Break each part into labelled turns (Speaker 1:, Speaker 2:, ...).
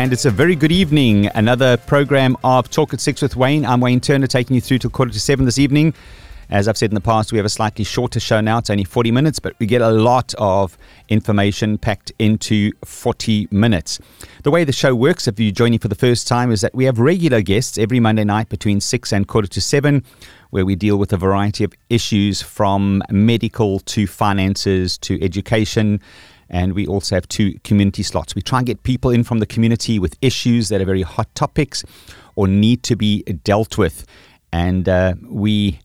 Speaker 1: And it's a very good evening. Another program of Talk at Six with Wayne. I'm Wayne Turner taking you through to quarter to seven this evening. As I've said in the past, we have a slightly shorter show now. It's only 40 minutes, but we get a lot of information packed into 40 minutes. The way the show works, if you're joining for the first time, is that we have regular guests every Monday night between 6 and quarter to 7, where we deal with a variety of issues from medical to finances to education and we also have two community slots. We try and get people in from the community with issues that are very hot topics or need to be dealt with. And uh, we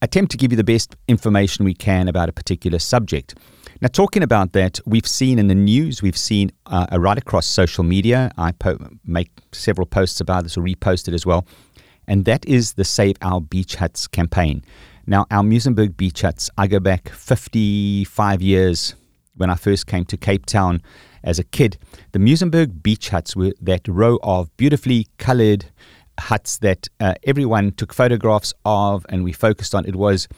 Speaker 1: attempt to give you the best information we can about a particular subject. Now, talking about that, we've seen in the news, we've seen uh, right across social media. I po- make several posts about this or repost it as well. And that is the Save Our Beach Huts campaign. Now, our Muizenberg beach huts, I go back 55 years when I first came to Cape Town as a kid. The Muizenberg beach huts were that row of beautifully colored huts that uh, everyone took photographs of and we focused on. It was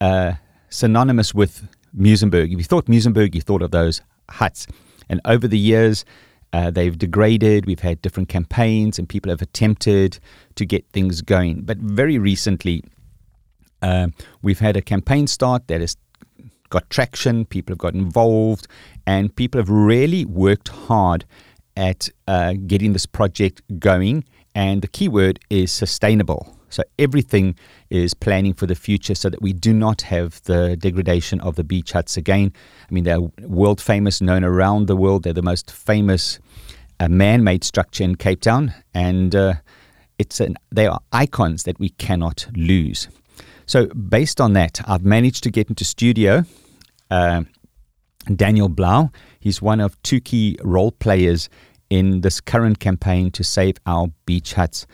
Speaker 1: uh, synonymous with Muizenberg. If you thought Muizenberg, you thought of those huts. And over the years, uh, they've degraded. We've had different campaigns, and people have attempted to get things going. But very recently, uh, we've had a campaign start that has got traction, people have got involved, and people have really worked hard at uh, getting this project going. And the key word is sustainable. So everything is planning for the future so that we do not have the degradation of the beach huts again. I mean, they're world famous, known around the world. They're the most famous uh, man made structure in Cape Town. And uh, it's an, they are icons that we cannot lose. So, based on that, I've managed to get into studio uh, Daniel Blau. He's one of two key role players in this current campaign to save our beach huts.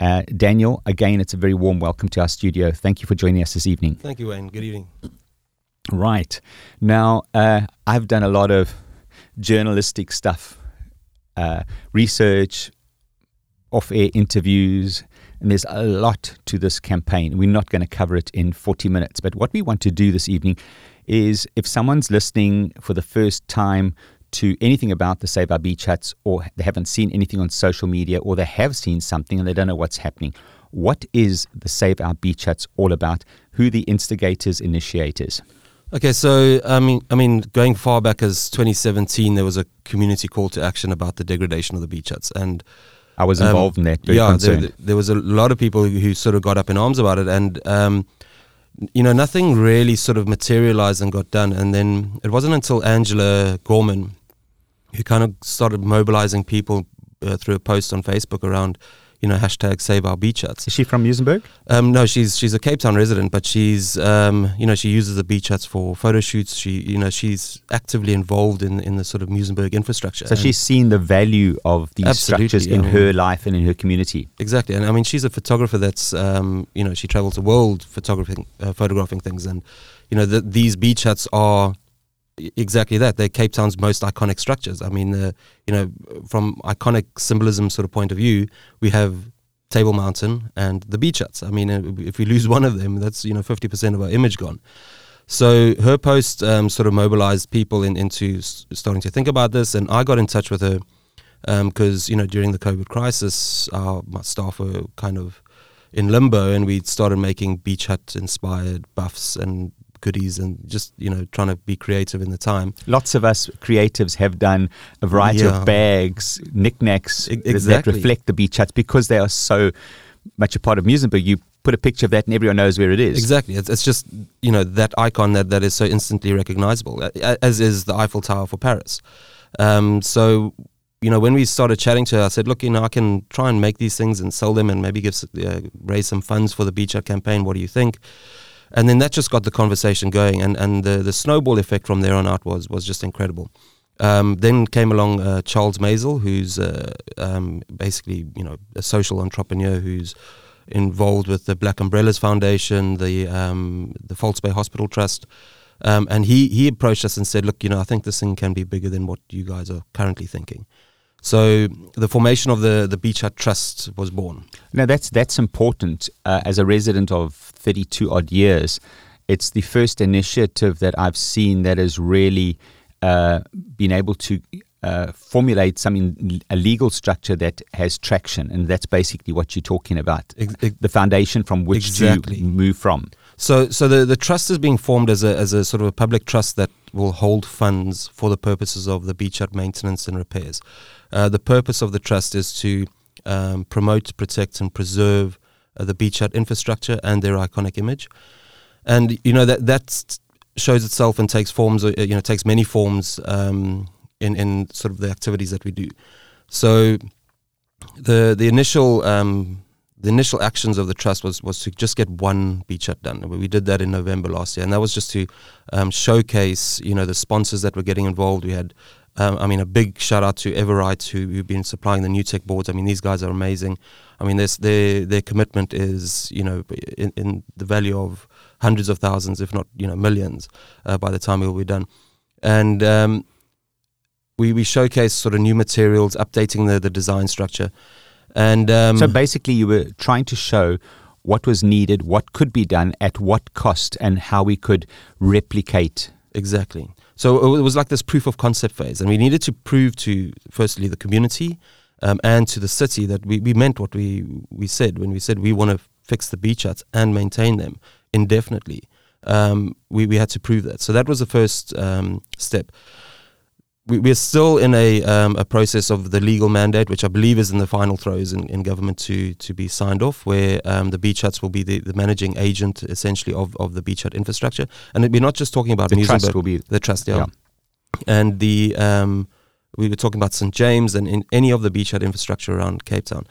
Speaker 1: Uh, Daniel, again, it's a very warm welcome to our studio. Thank you for joining us this evening.
Speaker 2: Thank you, Wayne. Good evening.
Speaker 1: Right. Now, uh, I've done a lot of journalistic stuff, uh, research, off air interviews, and there's a lot to this campaign. We're not going to cover it in 40 minutes, but what we want to do this evening is if someone's listening for the first time to anything about the Save Our Beach Huts, or they haven't seen anything on social media, or they have seen something and they don't know what's happening, what is the Save Our Beach Huts all about? Who the instigators, initiators?
Speaker 2: Okay, so I mean, I mean, going far back as 2017, there was a community call to action about the degradation of the beach huts, and
Speaker 1: I was involved um, in that.
Speaker 2: yeah, there, there, was a lot of people who sort of got up in arms about it, and um, you know, nothing really sort of materialized and got done. And then it wasn't until Angela Gorman, who kind of started mobilizing people uh, through a post on Facebook around you know, hashtag save our beach huts.
Speaker 1: Is she from Muizenberg?
Speaker 2: Um, no, she's she's a Cape Town resident, but she's um, you know she uses the beach huts for photo shoots. She you know she's actively involved in in the sort of Muizenberg infrastructure.
Speaker 1: So she's seen the value of these structures in her life and in her community.
Speaker 2: Exactly, and I mean she's a photographer that's um, you know she travels the world photographing uh, photographing things, and you know the, these beach huts are exactly that. They're Cape Town's most iconic structures. I mean, uh, you know, from iconic symbolism sort of point of view, we have Table Mountain and the beach huts. I mean, uh, if we lose one of them, that's you know fifty percent of our image gone. So her post um, sort of mobilized people in, into starting to think about this, and I got in touch with her because um, you know during the COVID crisis, our staff were kind of in limbo, and we started making beach hut inspired buffs and goodies and just you know trying to be creative in the time.
Speaker 1: Lots of us creatives have done a variety
Speaker 2: Yeah.
Speaker 1: of bags knickknacks
Speaker 2: E-
Speaker 1: that- that reflect the beach huts because they are so much a part of Muizenberg you put a picture of that and everyone knows where it is.
Speaker 2: Exactly. It's, it's just you know that icon that, that is so instantly recognizable a- as is the Eiffel Tower for Paris. Um, so you know when we started chatting to her I said look you know I can try and make these things and sell them and maybe give uh, raise some funds for the beach hut campaign. What do you think and then that just got the conversation going and, and the, the snowball effect from there on out was was just incredible um, then came along uh, Charles Mazel, who's uh, um, basically you know a social entrepreneur who's involved with the Black Umbrellas Foundation, the um, the False Bay Hospital Trust, um, and he he approached us and said, look, you know, I think this thing can be bigger than what you guys are currently thinking. So the formation of the the Beach Hut Trust was born.
Speaker 1: Now that's that's important. Uh, as a resident of 32 odd years, it's the first initiative that I've seen that has really uh, been able to uh, formulate something a legal structure that has traction, and that's basically what you're talking about.
Speaker 2: Ex-
Speaker 1: the foundation from which
Speaker 2: Exactly.
Speaker 1: to move from.
Speaker 2: So, so the, the trust is being formed as a, as a sort of a public trust that will hold funds for the purposes of the beach hut maintenance and repairs. Uh, the purpose of the trust is to um, promote, protect, and preserve uh, the beach hut infrastructure and their iconic image. And you know that that shows itself and takes forms. uh, You know, takes many forms um, in in sort of the activities that we do. So, the the initial um, the initial actions of the trust was was to just get one beach hut done. We did that in November last year, and that was just to um, showcase, you know, the sponsors that were getting involved. We had, um, I mean, a big shout out to Everite who, who've been supplying the Nutec boards. I mean, these guys are amazing. I mean, their their commitment is, you know, in, in the value of hundreds of thousands, if not, you know, millions, uh, by the time it will be done. And um, we we showcase sort of new materials, updating the the design structure, and um,
Speaker 1: so basically, you were trying to show what was needed, what could be done, at what cost, and how we could replicate.
Speaker 2: Exactly. So it was like this proof of concept phase, and we needed to prove to firstly the community um, and to the city that we, we meant what we we said when we said we want to fix the beach huts and maintain them indefinitely. Um, we we had to prove that. So that was the first um, step. We, we're still in a um, a process of the legal mandate, which I believe is in the final throes in, in government to to be signed off, where um, the beach huts will be the, the managing agent essentially of, of the beach hut infrastructure. And we're not just talking about
Speaker 1: The trust will be
Speaker 2: the trust, yeah.
Speaker 1: Yeah.
Speaker 2: And the um, we were talking about St James and in any of the beach hut infrastructure around Cape Town.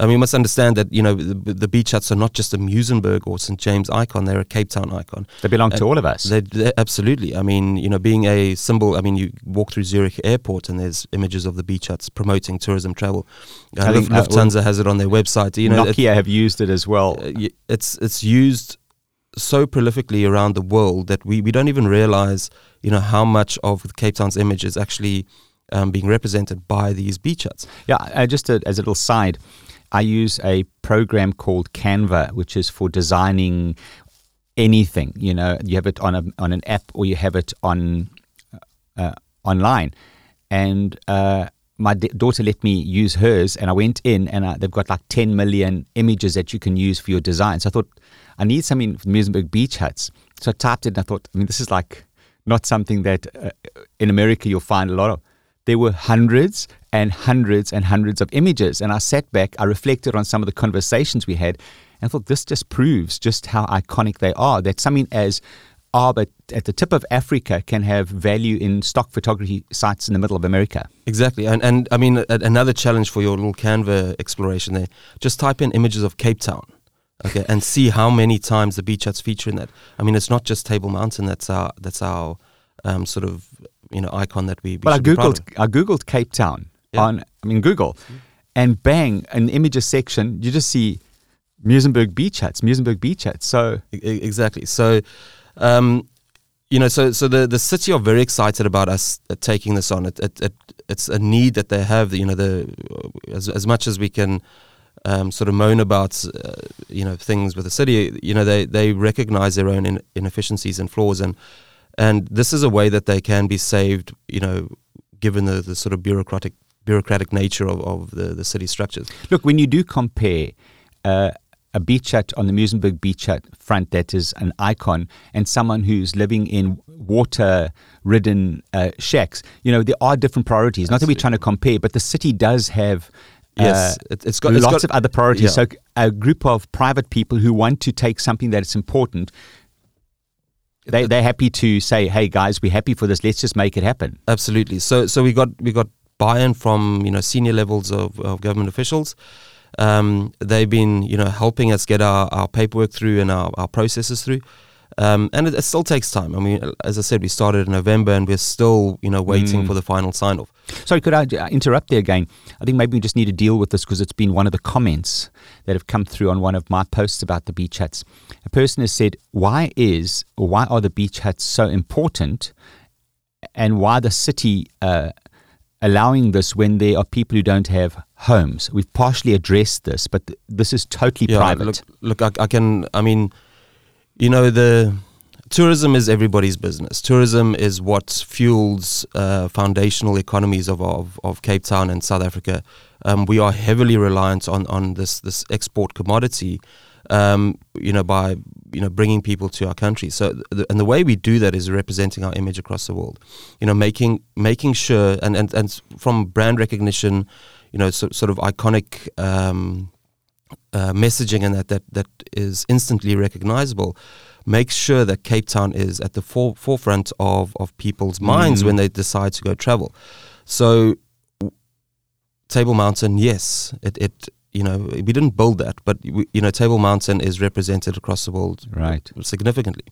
Speaker 2: And we must understand that you know the, the beach huts are not just a Muizenberg or St James icon; they're a Cape Town icon.
Speaker 1: They belong to
Speaker 2: Uh,
Speaker 1: all of us.
Speaker 2: They, they, absolutely. I mean, you know, being a symbol. I mean, you walk through Zurich Airport and there's images of the beach huts promoting tourism travel. Uh,
Speaker 1: I think, uh,
Speaker 2: Lufthansa has it on their website. You know, it-
Speaker 1: Nokia have used it as well.
Speaker 2: uh, it's it's used so prolifically around the world that we, we don't even realize you know how much of Cape Town's image is actually um, being represented by these beach huts.
Speaker 1: Yeah, uh, just a, as a little side, I use a program called Canva, which is for designing anything. You know, you have it on a on an app or you have it on uh, online, and uh, my d- daughter let me use hers, and I went in, and uh, they've got like 10 million images that you can use for your design. So I thought I need something for Muizenberg beach huts. So I typed it, and I thought, I mean, this is like not something that uh, in America you'll find a lot of. There were hundreds and hundreds and hundreds of images, and I sat back, I reflected on some of the conversations we had, and I thought this just proves just how iconic they are. That something as are but at the tip of Africa can have value in stock photography sites in the middle of America.
Speaker 2: Exactly, and and I mean a, another challenge for your little Canva exploration there. Just type in images of Cape Town, okay, and see how many times the beach huts feature in that. I mean, it's not just Table Mountain. That's our that's our um, sort of you know icon that we. we
Speaker 1: Well, I
Speaker 2: should be proud
Speaker 1: googled I googled Cape Town
Speaker 2: Yeah.
Speaker 1: on I mean Google, and bang, in the images section, you just see Muizenberg beach huts, Muizenberg beach huts. So
Speaker 2: exactly. So, um, you know, so so the the city are very excited about us uh, taking this on. It, it, it it's a need that they have. You know, the as as much as we can um, sort of moan about uh, you know things with the city. You know they they recognise their own in, inefficiencies and flaws, and and this is a way that they can be saved. You know, given the, the sort of bureaucratic bureaucratic nature of, of the, the city structures.
Speaker 1: Look, when you do compare uh, a beach hut on the Muizenberg beach hut front that is an icon and someone who's living in water ridden uh, shacks, you know, there are different priorities. Absolutely. Not that we're trying to compare, but the city does have.
Speaker 2: Uh, yes, it, has got
Speaker 1: lots
Speaker 2: got,
Speaker 1: of other priorities. Yeah. So, a group of private people who want to take something that is important they they're happy to say, "Hey guys, we're happy for this. Let's just make it happen."
Speaker 2: Absolutely. So so we got we got buy-in from you know senior levels of, of government officials. Um, they've been, you know, helping us get our, our paperwork through and our, our processes through. Um, and it, it, still takes time. I mean, as I said, we started in November and we're still, you know, waiting mm. for the final sign off.
Speaker 1: Sorry, could I interrupt there again? I think maybe we just need to deal with this because it's been one of the comments that have come through on one of my posts about the beach huts. A person has said, why is or why are the beach huts so important and why the city uh, allowing this when there are people who don't have homes. We've partially addressed this, but th- this is totally
Speaker 2: yeah,
Speaker 1: private.
Speaker 2: Look, look I, I, can, I mean, you know, the tourism is everybody's business. Tourism is what fuels uh, foundational economies of, of, of, Cape Town and South Africa. Um, we are heavily reliant on, on this, this export commodity. Um, you know, by you know bringing people to our country. So, the, and the way we do that is representing our image across the world. You know, making making sure and and, and from brand recognition, you know, so, sort of iconic um, uh, messaging and that, that that is instantly recognizable makes sure that Cape Town is at the for, forefront of, of people's minds mm. when they decide to go travel. So, Table Mountain, yes, it, it you know we didn't build that, but we, you know Table Mountain is represented across the world
Speaker 1: right
Speaker 2: significantly.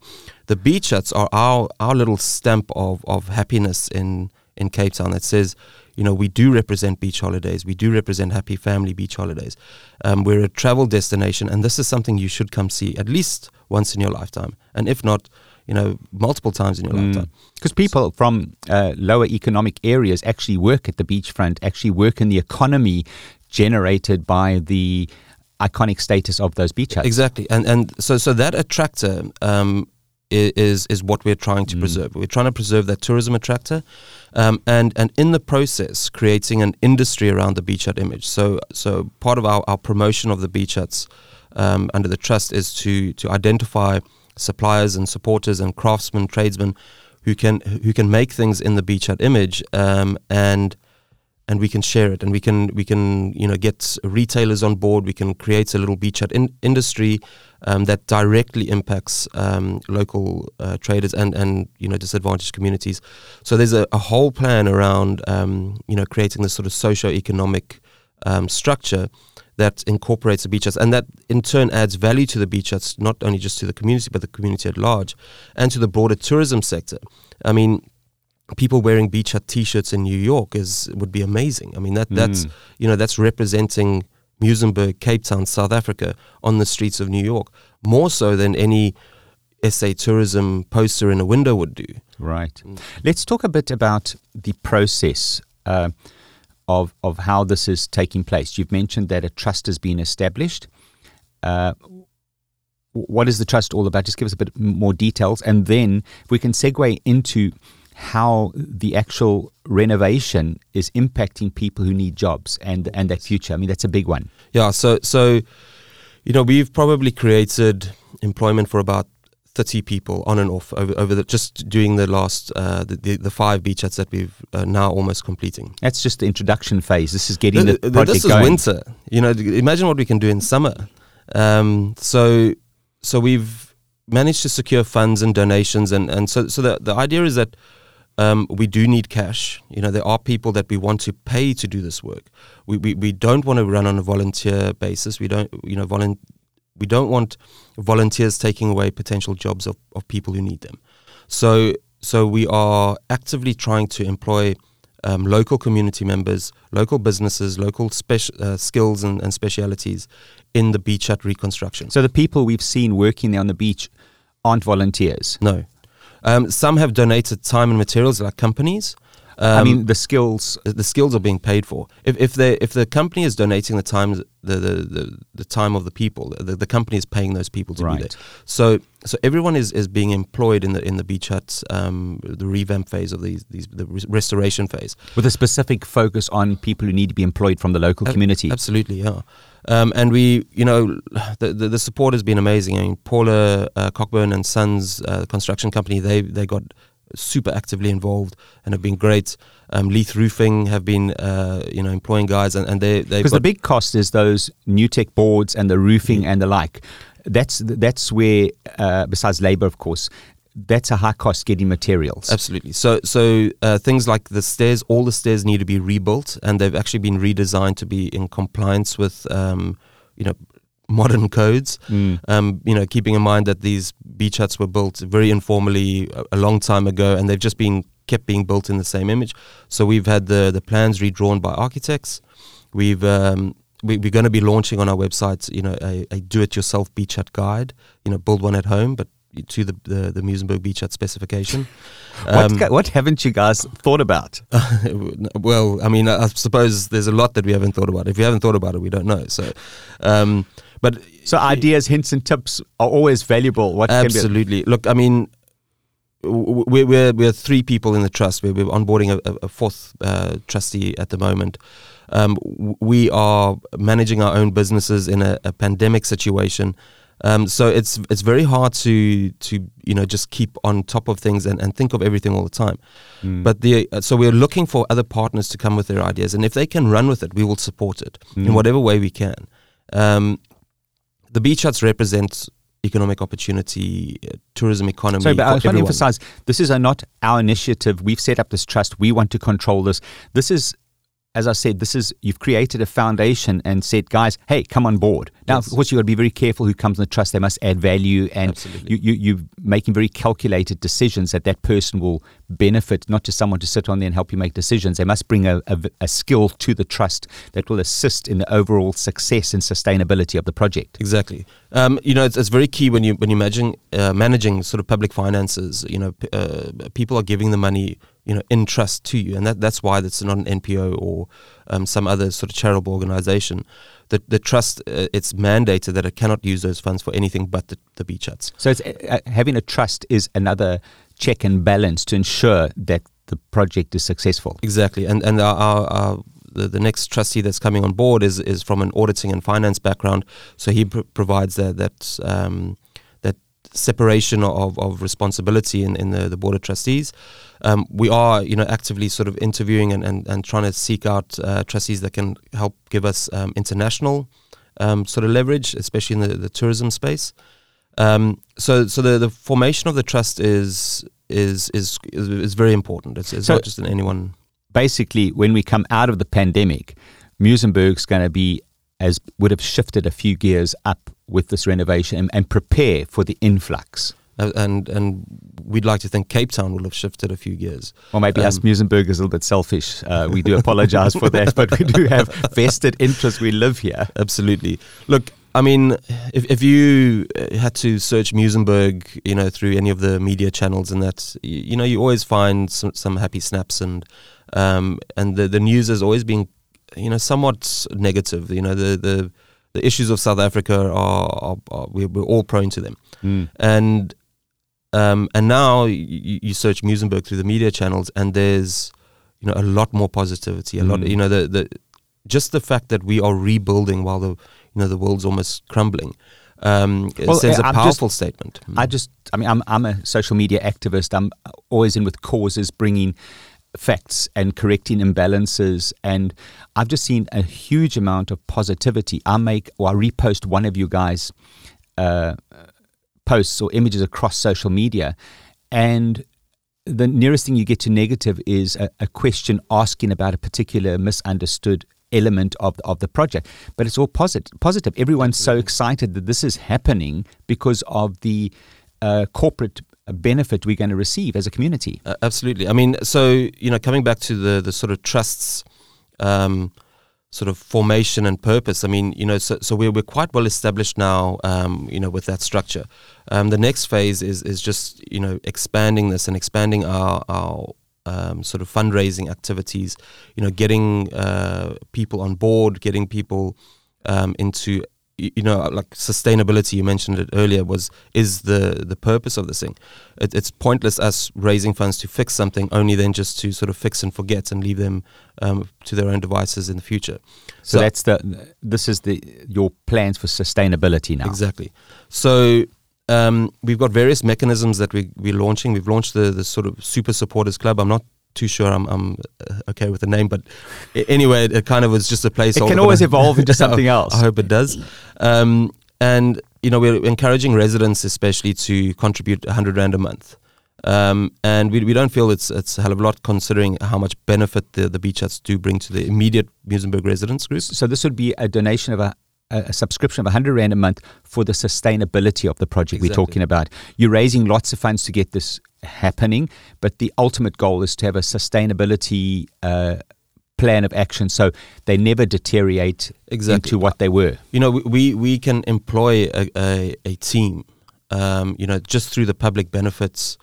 Speaker 2: The beach huts are our our little stamp of of happiness in in Cape Town that says you know, we do represent beach holidays. We do represent happy family beach holidays. Um, we're a travel destination, and this is something you should come see at least once in your lifetime, and if not, you know, multiple times in your mm. lifetime.
Speaker 1: Because people from uh, lower economic areas actually work at the beachfront, actually work in the economy generated by the iconic status of those beach huts.
Speaker 2: Exactly, and and so so that attractor um, is is what we're trying to mm. preserve. We're trying to preserve that tourism attractor, um, and and in the process, creating an industry around the beach hut image. So so part of our, our promotion of the beach huts um, under the trust is to to identify suppliers and supporters and craftsmen, tradesmen who can who can make things in the beach hut image um, and and we can share it and we can we can you know get retailers on board. We can create a little beach hut in industry um, that directly impacts um, local uh, traders and and you know disadvantaged communities. So there's a, a whole plan around um, you know creating this sort of socio-economic um, structure that incorporates the beach huts and that in turn adds value to the beach huts not only just to the community but the community at large and to the broader tourism sector. I mean people wearing beach hut t-shirts in New York is would be amazing. I mean that that's mm. you know that's representing Muizenberg, Cape Town, South Africa on the streets of New York more so than any SA tourism poster in a window would do.
Speaker 1: Right. Mm. Let's talk a bit about the process. Uh, of, of how this is taking place. You've mentioned that a trust has been established. Uh, what is the trust all about? Just give us a bit more details, and then we can segue into how the actual renovation is impacting people who need jobs and and that future. I mean, that's a big one.
Speaker 2: Yeah. So so, you know, we've probably created employment for about 30 people on and off over, over the, just doing the last uh, the, the, the five beach huts that we've uh, now almost completing.
Speaker 1: That's just the introduction phase. This is getting the, the project
Speaker 2: This is
Speaker 1: going.
Speaker 2: winter. You know, imagine what we can do in summer. Um, so so we've managed to secure funds and donations, and and so so the the idea is that um, we do need cash. You know, there are people that we want to pay to do this work. We, we, we don't want to run on a volunteer basis. We don't, you know, volun- we don't want volunteers taking away potential jobs of, of people who need them. So, so we are actively trying to employ um, local community members, local businesses, local speci- uh, skills and, and specialities in the beach hut reconstruction.
Speaker 1: So the people we've seen working there on the beach aren't volunteers.
Speaker 2: No, um, some have donated time and materials, like companies.
Speaker 1: I
Speaker 2: Um,
Speaker 1: mean, the skills.
Speaker 2: the skills are being paid for. If if they if the company is donating the time the the, the, the time of the people, the, the company is paying those people to be
Speaker 1: Right.
Speaker 2: there. So so everyone is, is being employed in the in the beach huts, um, the revamp phase of these these the res- restoration phase.
Speaker 1: With a specific focus on people who need to be employed from the local
Speaker 2: Ab-
Speaker 1: community.
Speaker 2: Absolutely, yeah. Um, and we, you know, the, the the support has been amazing. I mean, Paula uh, Cockburn and Sons uh, construction company, they they got super actively involved and have been great. Um, Leith Roofing have been, uh, you know, employing guys, and, and they they
Speaker 1: Because the big cost is those Nutec boards and the roofing and the like. That's that's where, uh, besides labor, of course, a high cost getting materials.
Speaker 2: Absolutely. So, so uh, things like the stairs, all the stairs need to be rebuilt, and they've actually been redesigned to be in compliance with, um, you know, modern codes.
Speaker 1: Mm.
Speaker 2: Um, you know, keeping in mind that these beach huts were built very informally a, a long time ago, and they've just been kept being built in the same image. So we've had the the plans redrawn by architects. We've um, we, we're going to be launching on our website, you know, a, a do-it-yourself beach hut guide. You know, build one at home, but to the the, the Muizenberg beach hut specification.
Speaker 1: what,
Speaker 2: Um,
Speaker 1: ga- what haven't you guys thought about?
Speaker 2: well, I mean, I suppose there's a lot that we haven't thought about. If we haven't thought about it, we don't know. So, um, but
Speaker 1: So ideas, hints, and tips are always valuable. What can be-
Speaker 2: absolutely. Look, I mean, we're we're, we're three people in the trust. We're, we're onboarding a, a- a fourth uh, trustee at the moment. Um, we are managing our own businesses in a, a pandemic situation. Um, so it's it's very hard to to you know just keep on top of things and, and think of everything all the time.
Speaker 1: Mm.
Speaker 2: But the uh, so we're looking for other partners to come with their ideas, and if they can run with it, we will support it in
Speaker 1: Mm.
Speaker 2: whatever way we can. Um, the beach huts represent economic opportunity, uh, tourism economy.
Speaker 1: Sorry, but I want to emphasize this is not our initiative. We've set up this trust. We want to control this. This is, as I said, this is you've created a foundation and said, guys, hey, come on board. Now,
Speaker 2: Yes.
Speaker 1: of course, you've got to be very careful who comes in the trust. They must add value, and
Speaker 2: Absolutely.
Speaker 1: you, you, you're making very calculated decisions that that person will benefit, not just someone to sit on there and help you make decisions. They must bring a, a, a skill to the trust that will assist in the overall success and sustainability of the project.
Speaker 2: Exactly. Um, you know, it's, it's very key when you when you managing uh, managing sort of public finances. You know, p- uh, people are giving the money, you know, in trust to you, and that that's why it's not an NPO or um, some other sort of charitable organization. The the trust uh, it's mandated that it cannot use those funds for anything but the, the beach huts.
Speaker 1: So it's, uh, having a trust is another check and balance to ensure that the project is successful.
Speaker 2: Exactly, and and our, our, our the, the next trustee that's coming on board is is from an auditing and finance background, so he pr- provides that that um, that separation of, of responsibility in, in the, the board of trustees. Um, we are, you know, actively sort of interviewing and, and, and trying to seek out uh, trustees that can help give us um, international um, sort of leverage, especially in the, the tourism space. Um, so, so the, the formation of the trust is is is is, is very important. It's, it's
Speaker 1: So-
Speaker 2: not just in anyone.
Speaker 1: Basically, when we come out of the pandemic, Muizenberg's going to be as would have shifted a few gears up with this renovation and, and prepare for the influx.
Speaker 2: Uh, and and we'd like to think Cape Town will have shifted a few years.
Speaker 1: Or maybe us
Speaker 2: Um,
Speaker 1: Muizenberg is a little bit selfish. Uh, we do apologize for that, but we do have vested interest. We live here.
Speaker 2: Absolutely. Look, I mean, if if you uh, had to search Muizenberg, you know, through any of the media channels and that, you, you know, you always find some, some happy snaps and um and the the news has always been, you know, somewhat negative. You know, the the the issues of South Africa are, are, are we're, we're all prone to them. and um, and now you, you search Muizenberg through the media channels, and there's you know a lot more positivity. A lot,
Speaker 1: Mm.
Speaker 2: you know, the the just the fact that we are rebuilding while the you know the world's almost crumbling. Um, it
Speaker 1: Well,
Speaker 2: sends a
Speaker 1: I'm just-
Speaker 2: powerful statement.
Speaker 1: I just, I mean, I'm, I'm a social media activist. I'm always in with causes, bringing facts and correcting imbalances. And I've just seen a huge amount of positivity. I make or I repost one of you guys' uh, posts or images across social media, and the nearest thing you get to negative is a, a question asking about a particular misunderstood element of the, of the project. But it's all positive. Positive. Everyone's so excited that this is happening because of the uh, corporate benefit we're going to receive as a community.
Speaker 2: Uh, absolutely. I mean, so you know, coming back to the the sort of trusts, um, sort of formation and purpose. I mean, you know, so so we're we're quite well established now. Um, you know, with that structure. Um, the next phase is is just you know expanding this and expanding our our um, sort of fundraising activities. You know, getting uh, people on board, getting people um, into you know like sustainability you mentioned it earlier was is the the purpose of this thing. It, it's pointless us raising funds to fix something only then just to sort of fix and forget and leave them um, to their own devices in the future.
Speaker 1: So, so, that's the this is the your plans for sustainability now?
Speaker 2: Exactly. So um, we've got various mechanisms that we, we're launching. We've launched the, the sort of Super Supporters Club. I'm not too sure I'm, I'm uh, okay with the name, but anyway, it, it, kind of was just a place.
Speaker 1: It can always evolve into something else.
Speaker 2: I hope it does. Um, and you know, we're encouraging residents, especially, to contribute 100 rand a month. Um, and we, we don't feel it's it's a hell of a lot considering how much benefit the, the beach huts do bring to the immediate Muizenberg residents group.
Speaker 1: So this would be a donation of a a, subscription of 100 Rand a month for the sustainability of the project exactly. we're talking about. You're raising lots of funds to get this happening, but the ultimate goal is to have a sustainability uh, plan of action so they never deteriorate exactly. into what they were.
Speaker 2: You know, we, we can employ a, a, a team, um, you know, just through the public benefits.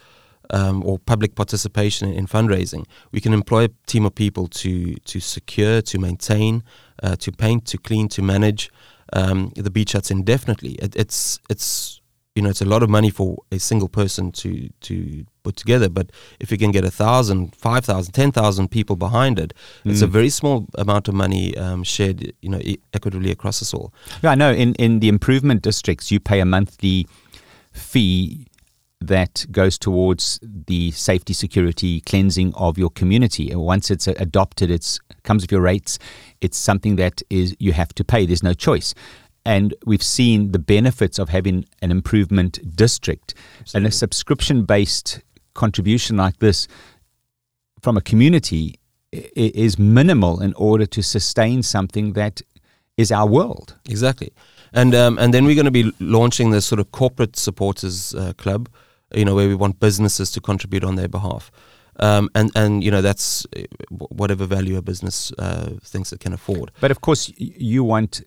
Speaker 2: Um, or public participation in, in, fundraising, we can employ a team of people to to secure, to maintain, uh, to paint, to clean, to manage, um, the beach huts indefinitely. It, it's it's you know it's a lot of money for a single person to to put together. But if you can get a thousand, five thousand, ten thousand people behind it, mm. it's a mm. very small amount of money um, shared you know equitably across us all.
Speaker 1: Yeah, I know. In in the improvement districts, you pay a monthly fee that goes towards the safety, security, cleansing of your community. And once it's adopted, it comes with your rates. It's something that is you have to pay. There's no choice. And we've seen the benefits of having an improvement district Absolutely. and a subscription-based contribution like this from a community is minimal in order to sustain something that is our world.
Speaker 2: Exactly. And um, and then we're going to be launching this sort of corporate supporters uh, club, you know, where we want businesses to contribute on their behalf. Um, and and you know that's uh, whatever value a business uh, thinks it can afford.
Speaker 1: But of course, you want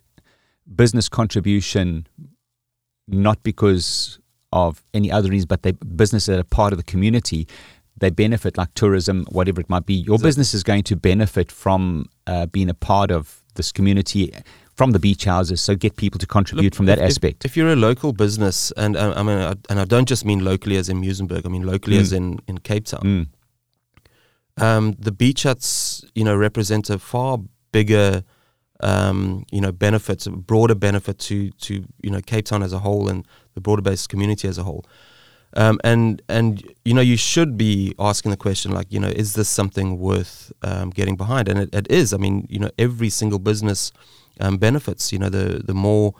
Speaker 1: business contribution, not because of any other reasons, but they businesses that are part of the community. They benefit, like tourism, whatever it might be. Your exactly. business is going to benefit from uh, being a part of this community from the beach houses. So get people to contribute Look, from that
Speaker 2: if,
Speaker 1: aspect.
Speaker 2: If, you're a local business, and uh, I mean, I, and I don't just mean locally as in Muizenberg, I mean locally mm. as in in Cape Town. Mm. Um, the beach huts, you know, represent a far bigger, um, you know, benefits, a broader benefit to to you know Cape Town as a whole and the broader based community as a whole. Um, and and you know you should be asking the question like you know is this something worth um, getting behind and it, it is I mean you know every single business um, benefits. You know, the the more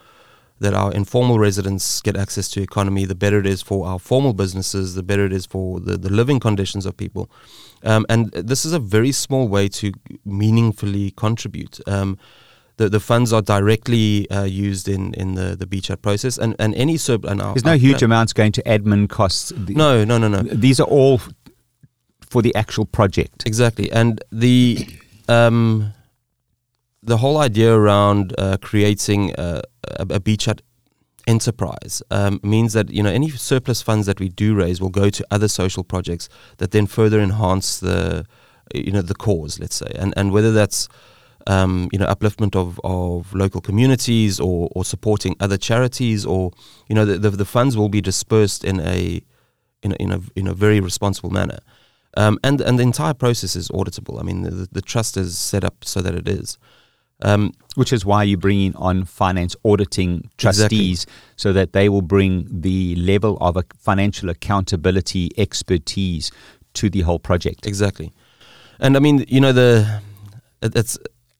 Speaker 2: that our informal residents get access to economy, the better it is for our formal businesses, the better it is for the, the living conditions of people. Um, and this is a very small way to meaningfully contribute. Um, the, the funds are directly uh, used in, in the, the beach hut process, and, and any sub. And
Speaker 1: There's no huge amounts going to admin costs.
Speaker 2: No, no, no, no.
Speaker 1: These are all for the actual project.
Speaker 2: Exactly, and the um, the whole idea around uh, creating a, a, a, beach hut enterprise um, means that you know any surplus funds that we do raise will go to other social projects that then further enhance the you know the cause, let's say, and and whether that's um, you know upliftment of, of local communities or, or supporting other charities or you know the, the, the funds will be dispersed in a in a, in a, in a very responsible manner. Um, and and the entire process is auditable. I mean, the, the trust is set up so that it is.
Speaker 1: Um, Which is why you're bringing on finance auditing trustees exactly. so that they will bring the level of a financial accountability expertise to the whole project.
Speaker 2: Exactly. And I mean, you know, the it's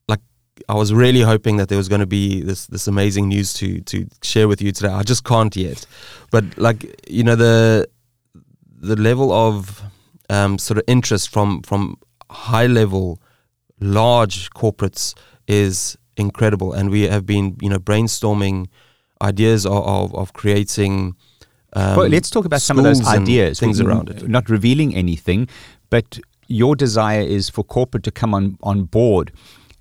Speaker 2: like I was really hoping that there was going to be this this amazing news to to share with you today. I just can't yet. But like, you know, the the level of um, sort of interest from from high level large corporates is incredible, and we have been you know brainstorming ideas of of, of creating.
Speaker 1: Um, well, let's talk about some of those ideas.
Speaker 2: Things around it.
Speaker 1: Not revealing anything, but your desire is for corporate to come on, on board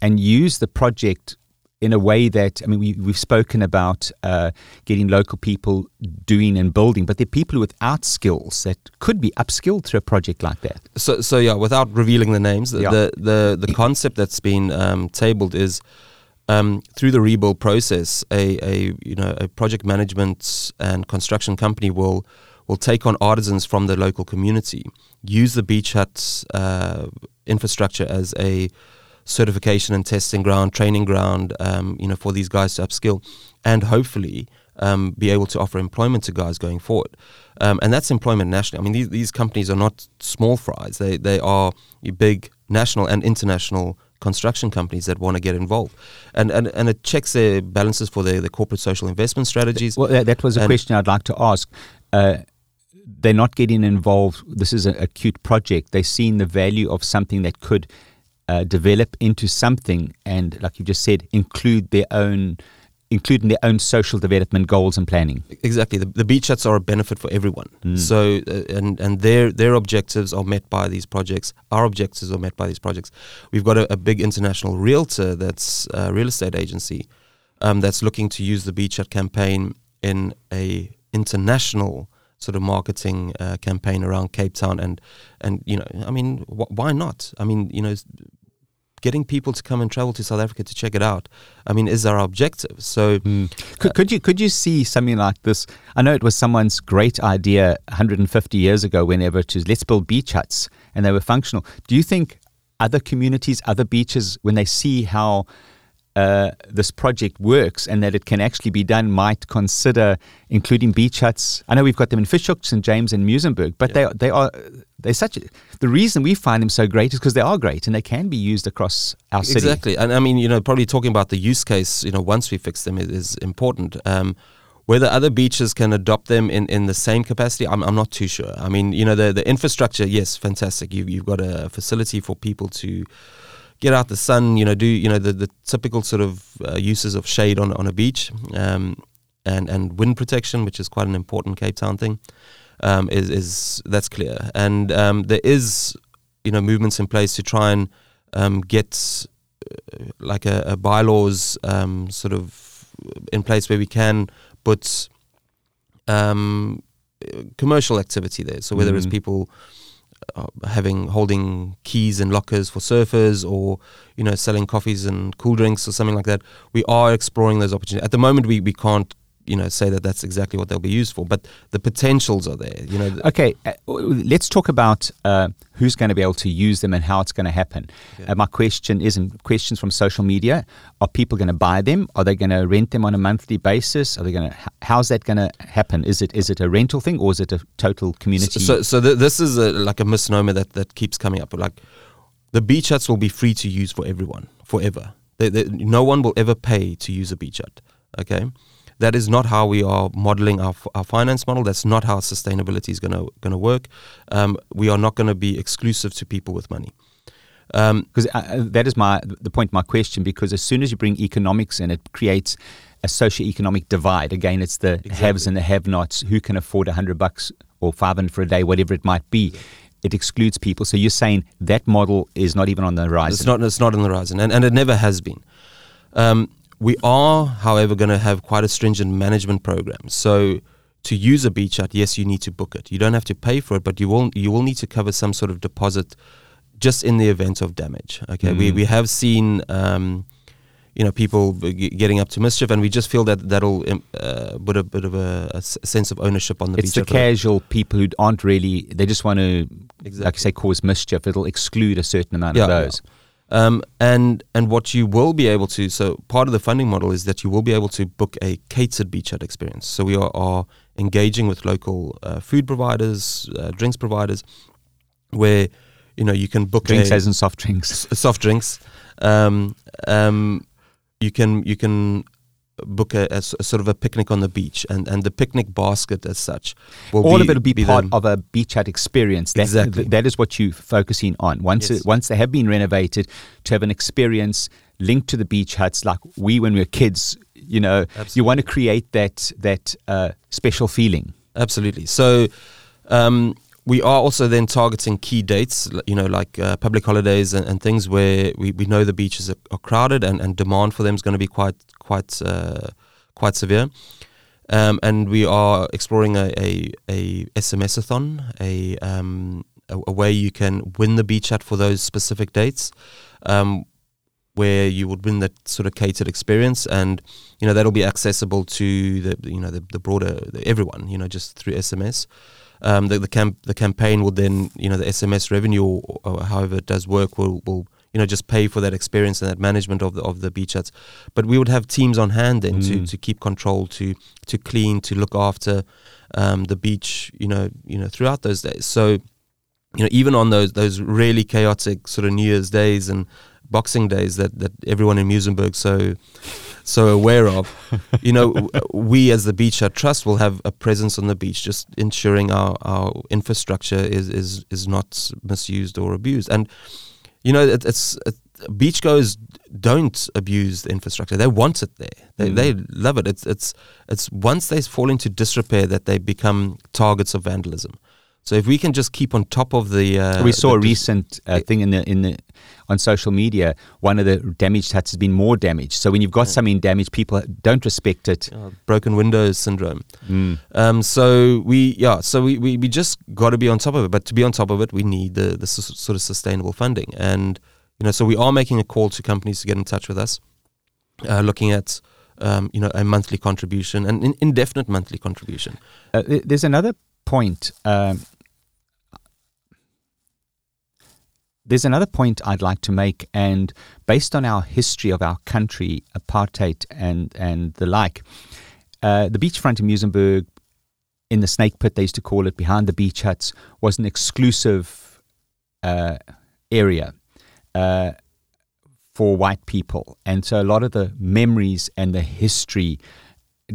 Speaker 1: and use the project in a way that I mean we, we've spoken about uh, getting local people doing and building, but there are people without skills that could be upskilled through a project like that.
Speaker 2: So, so yeah, without revealing the names, the
Speaker 1: Yeah.
Speaker 2: the, the, the concept that's been um, tabled is um, through the rebuild process, a, a you know a project management and construction company will will take on artisans from the local community, use the beach hut uh, infrastructure as a certification and testing ground, training ground, um, you know, for these guys to upskill, and hopefully um, be able to offer employment to guys going forward. Um, and that's employment nationally. I mean, these, these companies are not small fries. They they are big national and international construction companies that want to get involved, and and, and it checks their balances for their, their corporate social investment strategies.
Speaker 1: Well, that, that was a
Speaker 2: And-
Speaker 1: question I'd like to ask. Uh, they're not getting involved. This is an acute project. They're seeing the value of something that could uh, develop into something, and like you just said, include their own, including their own social development goals and planning.
Speaker 2: Exactly. The, the beach huts are a benefit for everyone.
Speaker 1: Mm.
Speaker 2: So, uh, and and their their objectives are met by these projects. Our objectives are met by these projects. We've got a, a big international realtor that's a real estate agency um, that's looking to use the beach hut campaign in a international sort of marketing uh, campaign around Cape Town and and you know I mean wh- why not I mean you know getting people to come and travel to South Africa to check it out I mean is our objective so
Speaker 1: Could, could you could you see something like this? I know it was someone's great idea 150 years ago. Whenever it was let's build beach huts, and they were functional. Do you think other communities, other beaches, when they see how uh, this project works and that it can actually be done, might consider including beach huts? I know we've got them in Fish Hoek, St James, and Muizenberg, but they they are they're such. A, the reason we find them so great is because they are great and they can be used across our city.
Speaker 2: Exactly, and I mean, you know, probably talking about the use case, you know, once we fix them is, is important. Um, whether other beaches can adopt them in, in the same capacity, I'm, I'm not too sure. I mean, you know, the the infrastructure, yes, fantastic. You've, you've got a facility for people to get out the sun. You know, do you know the, the typical sort of uh, uses of shade on on a beach, um, and and wind protection, which is quite an important Cape Town thing. Um, is is that's clear, and um, there is you know movements in place to try and um, get uh, like a, a bylaws um, sort of in place where we can put um, commercial activity there. So whether it's
Speaker 1: Mhm.
Speaker 2: people uh, having holding keys and lockers for surfers, or you know selling coffees and cool drinks or something like that, we are exploring those opportunities. At the moment, we, we can't you know say that that's exactly what they'll be used for, but the potentials are there. You know,
Speaker 1: Okay, uh, let's talk about uh, who's going to be able to use them and how it's going to happen.
Speaker 2: Yeah.
Speaker 1: Uh, my question is, and questions from social media: Are people going to buy them? Are they going to rent them on a monthly basis? Are they going to? How's that going to happen? Is it is it a rental thing or is it a total community?
Speaker 2: So, so th- this is a, like a misnomer that, that keeps coming up. Like the beach huts will be free to use for everyone forever. They, they, no one will ever pay to use a beach hut. Okay, that is not how we are modeling our, our finance model. That's not how sustainability is going to going to work. Um, we are not going to be exclusive to people with money. Um,
Speaker 1: because uh, that is my the point. of My question because as soon as you bring economics in, it creates a socio-economic divide. Again, it's the haves and the have-nots. Who can afford a hundred bucks or five hundred for a day, whatever it might be. It excludes people. So you're saying that model is not even on the horizon.
Speaker 2: It's not. It's not on the horizon, and, and it never has been. Um, we are, however, going to have quite a stringent management program. So, to use a beach hut, yes, you need to book it. You don't have to pay for it, but you will. You will need to cover some sort of deposit, just in the event of damage. Okay, we
Speaker 1: Mm.
Speaker 2: we have seen. Um, you know, people g- getting up to mischief, and we just feel that that'll um, uh, put a bit of a sense of ownership on the
Speaker 1: it's
Speaker 2: beach.
Speaker 1: the casual people who aren't really. They just want to,
Speaker 2: Exactly.
Speaker 1: like you say, cause mischief. It'll exclude a certain amount of
Speaker 2: Yeah,
Speaker 1: those.
Speaker 2: Um, and and what you will be able to so part of the funding model is that you will be able to book a catered beach hut experience. So we are, are engaging with local uh, food providers, uh, drinks providers, where you know you can book
Speaker 1: Drinks
Speaker 2: a,
Speaker 1: as in soft drinks.
Speaker 2: soft drinks. Um, um, you can you can book a sort of a picnic on the beach, and, and the picnic basket as such
Speaker 1: All
Speaker 2: be,
Speaker 1: of it will be,
Speaker 2: the-
Speaker 1: part of a beach hut experience. That,
Speaker 2: Exactly.
Speaker 1: th- that is what you're focusing on. Once
Speaker 2: Yes.
Speaker 1: it, once they have been renovated, to have an experience linked to the beach huts, like we when we were kids. You know, you want to create that that uh, special feeling.
Speaker 2: Absolutely. So, um, we are also then targeting key dates, you know, like uh, public holidays and, and, things where we, we know the beaches are, are crowded and, and demand for them is going to be quite quite uh, quite severe. Um, and we are exploring a, a, a SMS-a-thon, a, um, a, a, way you can win the beach hut for those specific dates, um, where you would win that sort of catered experience, and you know that'll be accessible to the you know the, the broader the, everyone, you know, just through SMS. Um, the the, camp, the campaign will then you know the SMS revenue or, or however it does work will will you know just pay for that experience and that management of the of the beach huts. But we would have teams on hand then mm. to, to keep control, to to clean, to look after um, the beach, you know, you know throughout those days. So you know even on those those really chaotic sort of New Year's days and Boxing days that that everyone in Muizenberg so so aware of. you know, we as the Beach Trust will have a presence on the beach, just ensuring our, our infrastructure is, is is not misused or abused. And you know, it, it's it, beachgoers don't abuse the infrastructure; they want it there. They mm. they love it. It's it's it's once they fall into disrepair that they become targets of vandalism. So if we can just keep on top of the, uh,
Speaker 1: we saw
Speaker 2: a
Speaker 1: recent uh, thing in the in the on social media. One of the damaged huts has been more damaged. So when you've got yeah. something damaged, people don't respect it.
Speaker 2: broken windows syndrome. Mm. Um, so we yeah, so we, we, we just got to be on top of it. But to be on top of it, we need the the sort of sustainable funding. And you know, so we are making a call to companies to get in touch with us, uh, looking at. Um, you know, a monthly contribution, an indefinite monthly contribution.
Speaker 1: Uh, there's another point. Um, There's another point I'd like to make, and based on our history of our country, apartheid and, and the like, uh, the beachfront in Muizenberg, in the snake pit, they used to call it, behind the beach huts, was an exclusive uh, area uh, for white people. And so a lot of the memories and the history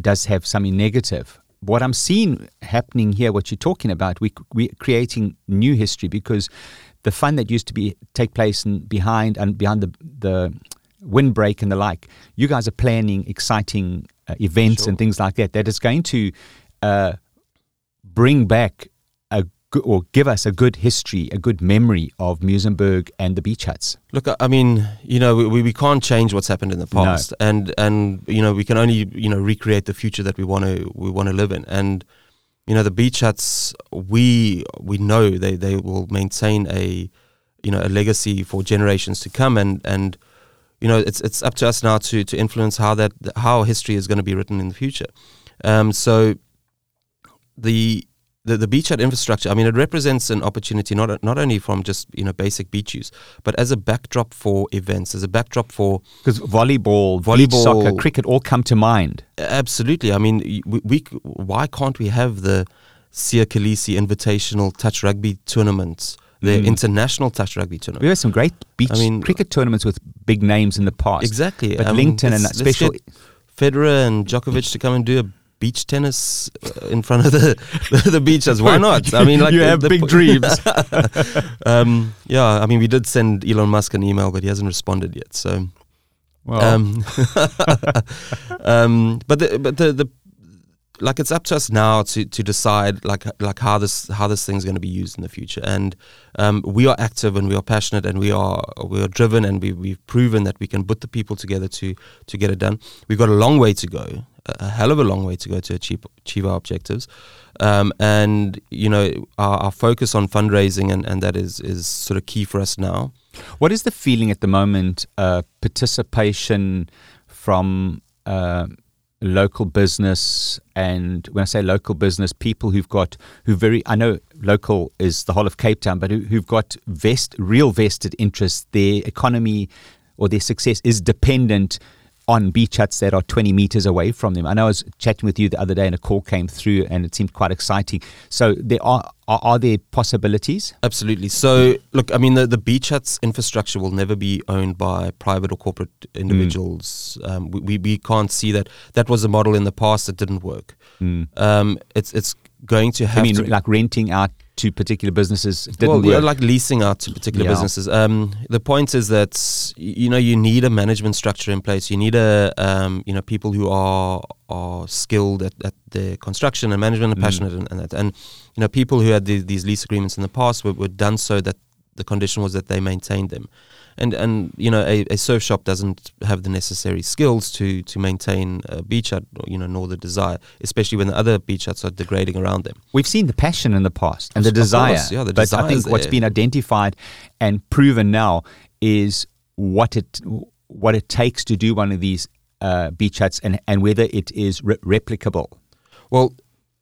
Speaker 1: does have something negative what I'm seeing happening here, what you're talking about, we, we're creating new history because the fun that used to be take place and behind and behind the the windbreak and the like. You guys are planning exciting uh, events sure. and things like that. That is going to uh, bring back a or give us a good history, a good memory of Muizenberg and the beach huts.
Speaker 2: Look, I mean, you know, we, we can't change what's happened in the past, no. and and you know, we can only you know recreate the future that we want to we want to live in, and you know the beach huts we we know they they will maintain a you know a legacy for generations to come. And and you know it's it's up to us now to to influence how that how history is going to be written in the future. Um, so the the, the beach hut infrastructure, I mean, it represents an opportunity not not only from just you know basic beach use, but as a backdrop for events, as a backdrop for
Speaker 1: because volleyball, volleyball, soccer, cricket all come to mind.
Speaker 2: Absolutely. I mean, we, we why can't we have the Siya Kolisi Invitational Touch Rugby tournaments? The mm. international touch rugby tournament.
Speaker 1: We have some great beach I mean, cricket tournaments with big names in the past.
Speaker 2: Exactly.
Speaker 1: But I Lincoln mean, and special
Speaker 2: Federer and Djokovic to come and do a beach tennis uh, in front of the the, beaches. Why not?
Speaker 1: I mean, like you the, have the big dreams.
Speaker 2: um, yeah, I mean, we did send Elon Musk an email, but he hasn't responded yet. So,
Speaker 1: well. um,
Speaker 2: um, but the, but the the like it's up to us now to to decide like like how this how this thing's going to be used in the future and um, we are active and we are passionate and we are we are driven and we we've proven that we can put the people together to to get it done we've got a long way to go a hell of a long way to go to achieve achieve our objectives um, and you know our, our, focus on fundraising and, and that is is sort of key for us now
Speaker 1: what is the feeling at the moment uh, participation from uh, local business and when I say local business, people who've got who very I know local is the whole of Cape Town, but who, who've got vest real vested interest. Their economy or their success is dependent on beach huts that are 20 meters away from them. I know I was chatting with you the other day and a call came through and it seemed quite exciting. So there are are, are there possibilities?
Speaker 2: Absolutely. So look, I mean the, the beach huts infrastructure will never be owned by private or corporate individuals. Mm. Um, we, we can't see that. That was a model in the past that didn't work. Mm. Um, it's it's going to
Speaker 1: I
Speaker 2: have
Speaker 1: mean,
Speaker 2: to
Speaker 1: like renting out to particular businesses
Speaker 2: well, yeah, like leasing out to particular
Speaker 1: Yeah.
Speaker 2: businesses. Um, the point is that you know you need a management structure in place. You need a um, you know people who are are skilled at, at the construction and management and
Speaker 1: Mm.
Speaker 2: passionate and, and that. And you know people who had the, these lease agreements in the past were, were done so that the condition was that they maintained them. And and you know a, a surf shop doesn't have the necessary skills to to maintain a beach hut, you know, nor the desire, especially when the other beach huts are degrading around them.
Speaker 1: We've seen the passion in the past and
Speaker 2: Of
Speaker 1: the
Speaker 2: course,
Speaker 1: desire.
Speaker 2: yeah, the
Speaker 1: but I think what's
Speaker 2: there.
Speaker 1: been identified and proven now is what it what it takes to do one of these uh, beach huts and, and whether it is re- replicable.
Speaker 2: Well,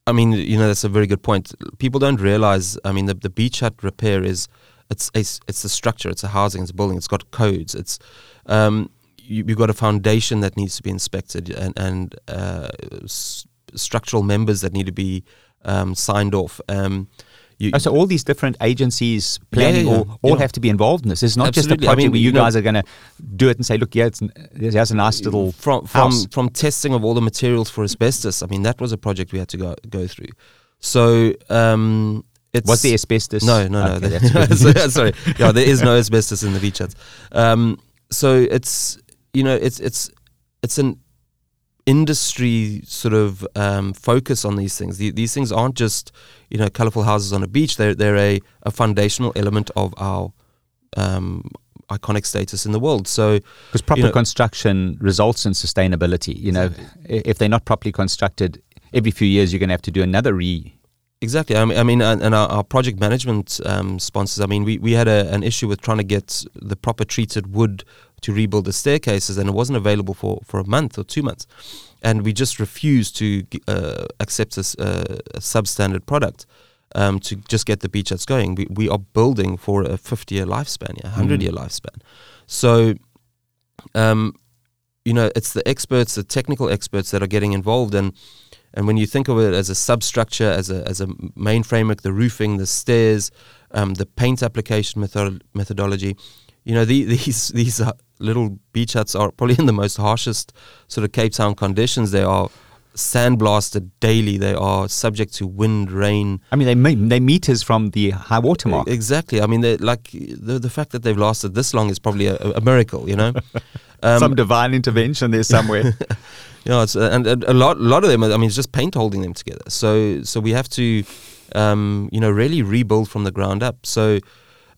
Speaker 2: I mean, you know, that's a very good point. People don't realize. I mean, the, the beach hut repair is it's a, it's a structure, it's a housing, it's a building, it's got codes. It's um, you, you've got a foundation that needs to be inspected and and uh, s- structural members that need to be um, signed off. Um, you,
Speaker 1: Oh, so all these different agencies planning
Speaker 2: yeah,
Speaker 1: all,
Speaker 2: yeah.
Speaker 1: all
Speaker 2: Yeah.
Speaker 1: have to be involved in this. It's not just a
Speaker 2: Absolutely. I
Speaker 1: project
Speaker 2: mean,
Speaker 1: where you,
Speaker 2: you know-
Speaker 1: guys are going to do it and say, look, yeah, it's, here's a nice little
Speaker 2: from from
Speaker 1: house.
Speaker 2: from testing of all the materials for asbestos. I mean, that was a project we had to go go through. So um, it's
Speaker 1: Was there asbestos?
Speaker 2: No, no, no.
Speaker 1: Okay,
Speaker 2: sorry, yeah, there is no asbestos in the beach huts. Um, so it's you know it's it's it's an industry sort of um, focus on these things. The, these things aren't just you know colorful houses on a beach. They're they're a, a foundational element of our um, iconic status in the world. So
Speaker 1: Because proper
Speaker 2: you know-
Speaker 1: construction results in sustainability. You know, if they're not properly constructed, every few years you're going to have to do another re.
Speaker 2: Exactly. I mean, I mean and, and our, our project management um, sponsors. I mean, we, we had a, an issue with trying to get the proper treated wood to rebuild the staircases, and it wasn't available for, for a month or two months, and we just refused to uh, accept uh, a substandard product um, to just get the beach going. We, we are building for a 50 year lifespan, yeah, 100 year lifespan. So, um, you know, it's the experts, the technical experts that are getting involved, and and when you think of it as a substructure, as a as a main framework, the roofing, the stairs, um, the paint application method- methodology, you know, the, these these little beach huts are probably in the most harshest sort of Cape Town conditions. They are sandblasted daily. They are subject to wind, rain.
Speaker 1: I mean, they me- they meters from the high water mark.
Speaker 2: Exactly. I mean, like the the fact that they've lasted this long is probably a, a miracle. You know. Um,
Speaker 1: Some divine intervention there somewhere.
Speaker 2: Yeah, it's, uh, and, and a lot, a lot of them. I mean, it's just paint holding them together. So, so we have to, um, you know, really rebuild from the ground up. So,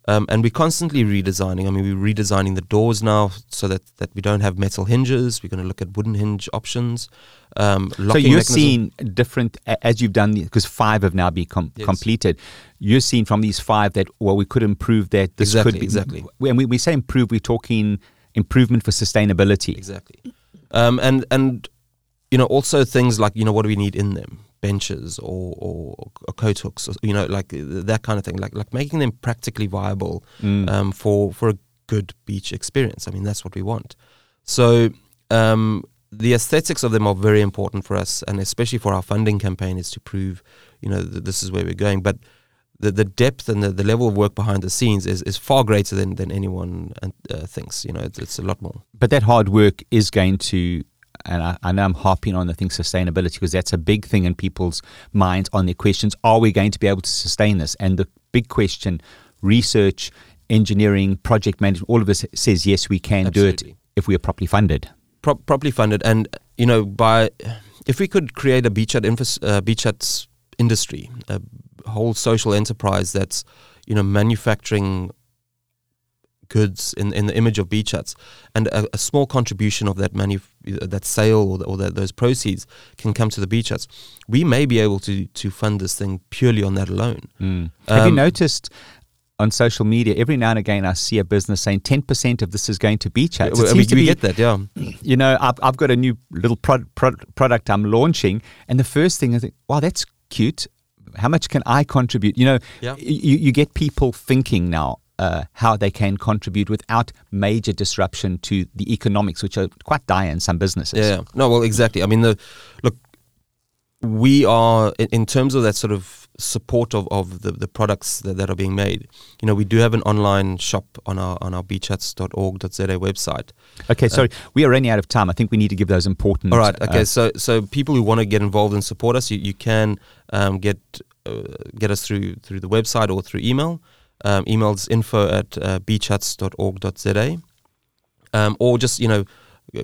Speaker 2: um, and we're constantly redesigning. I mean, we're redesigning the doors now so that that we don't have metal hinges. We're going to look at wooden hinge options. Um,
Speaker 1: so you're
Speaker 2: mechanism.
Speaker 1: seeing different as you've done because five have now been com-
Speaker 2: Yes.
Speaker 1: completed. You're seeing from these five that well we could improve that. This
Speaker 2: Exactly,
Speaker 1: could be,
Speaker 2: exactly.
Speaker 1: When we, we say improve, we're talking improvement for sustainability.
Speaker 2: exactly, um, and and you know also things like you know what do we need in them benches or or, or coat hooks or, you know like that kind of thing like like making them practically viable
Speaker 1: Mm.
Speaker 2: um, for for a good beach experience. I mean, that's what we want. So um, the aesthetics of them are very important for us, and especially for our funding campaign, is to prove, you know, that this is where we're going. But the, the depth and the, the level of work behind the scenes is, is far greater than, than anyone uh, thinks. You know, it's, it's a lot more.
Speaker 1: But that hard work is going to, and I, I know I'm harping on the thing sustainability because that's a big thing in people's minds on their questions. Are we going to be able to sustain this? And the big question, research, engineering, project management, all of this says yes, we can do it if we are properly funded.
Speaker 2: Pro- properly funded, and you know, by if we could create a beach hut uh, beach huts industry, a whole social enterprise that's you know manufacturing goods in, in the image of beach huts, and a, a small contribution of that manu- that sale or, the, or that those proceeds can come to the beach huts. We may be able to to fund this thing purely on that alone.
Speaker 1: Have you
Speaker 2: Um,
Speaker 1: noticed on social media, every now and again, I see a business saying 10% of this is going to beach huts. It
Speaker 2: we, we
Speaker 1: be-
Speaker 2: get that, yeah.
Speaker 1: you know, I've, I've got a new little pro- pro- product I'm launching, and the first thing I think, wow, that's cute. How much can I contribute? You know,
Speaker 2: Yeah.
Speaker 1: you, you get people thinking now uh, how they can contribute without major disruption to the economics, which are quite dire in some businesses.
Speaker 2: Yeah. No, well, exactly. I mean, the look, we are in, in terms of that sort of support of, of the, the products that, that are being made. You know, we do have an online shop on our on our beachhuts.org.za website.
Speaker 1: Okay, sorry, we are running out of time. I think we need to give those important.
Speaker 2: All right. Okay.
Speaker 1: uh,
Speaker 2: so so people who want to get involved and support us, you, you can um, get uh, get us through through the website or through email. Um, emails info at uh, beachhuts.org.za, um, or just you know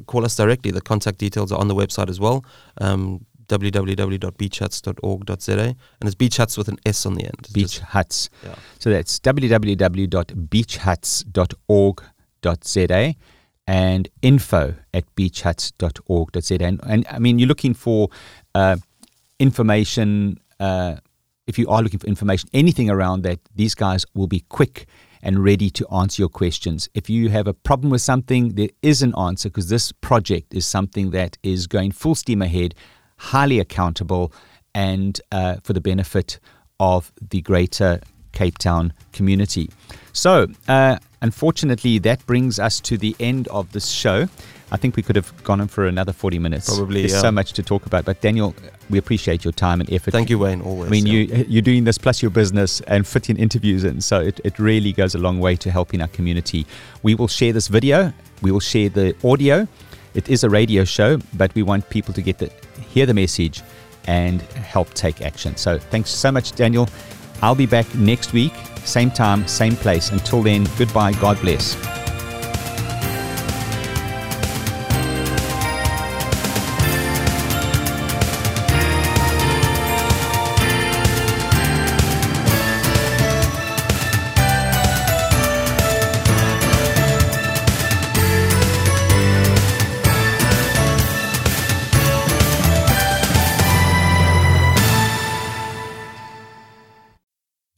Speaker 2: call us directly. The contact details are on the website as well. Um, www.beachhuts.org.za and it's beach huts with an S on the end. It's
Speaker 1: Beach
Speaker 2: just-
Speaker 1: Huts.
Speaker 2: yeah.
Speaker 1: So that's www.beachhuts.org.za and info at beachhuts.org.za. And, and I mean, you're looking for uh, information. Uh, if you are looking for information, anything around that, these guys will be quick and ready to answer your questions. If you have a problem with something, there is an answer because this project is something that is going full steam ahead, highly accountable, and uh, for the benefit of the greater Cape Town community. So, uh, unfortunately, that brings us to the end of this show. I think we could have gone on for another 40 minutes.
Speaker 2: Probably,
Speaker 1: There's
Speaker 2: yeah.
Speaker 1: so much to talk about. But, Daniel, we appreciate your time and effort.
Speaker 2: Thank you, Wayne. Always.
Speaker 1: I mean,
Speaker 2: yeah.
Speaker 1: you, you're doing this plus your business and fitting interviews in. So, it, it really goes a long way to helping our community. We will share this video, we will share the audio. It is a radio show, but we want people to get the, hear the message and help take action. So, thanks so much, Daniel. I'll be back next week, same time, same place. Until then, goodbye. God bless.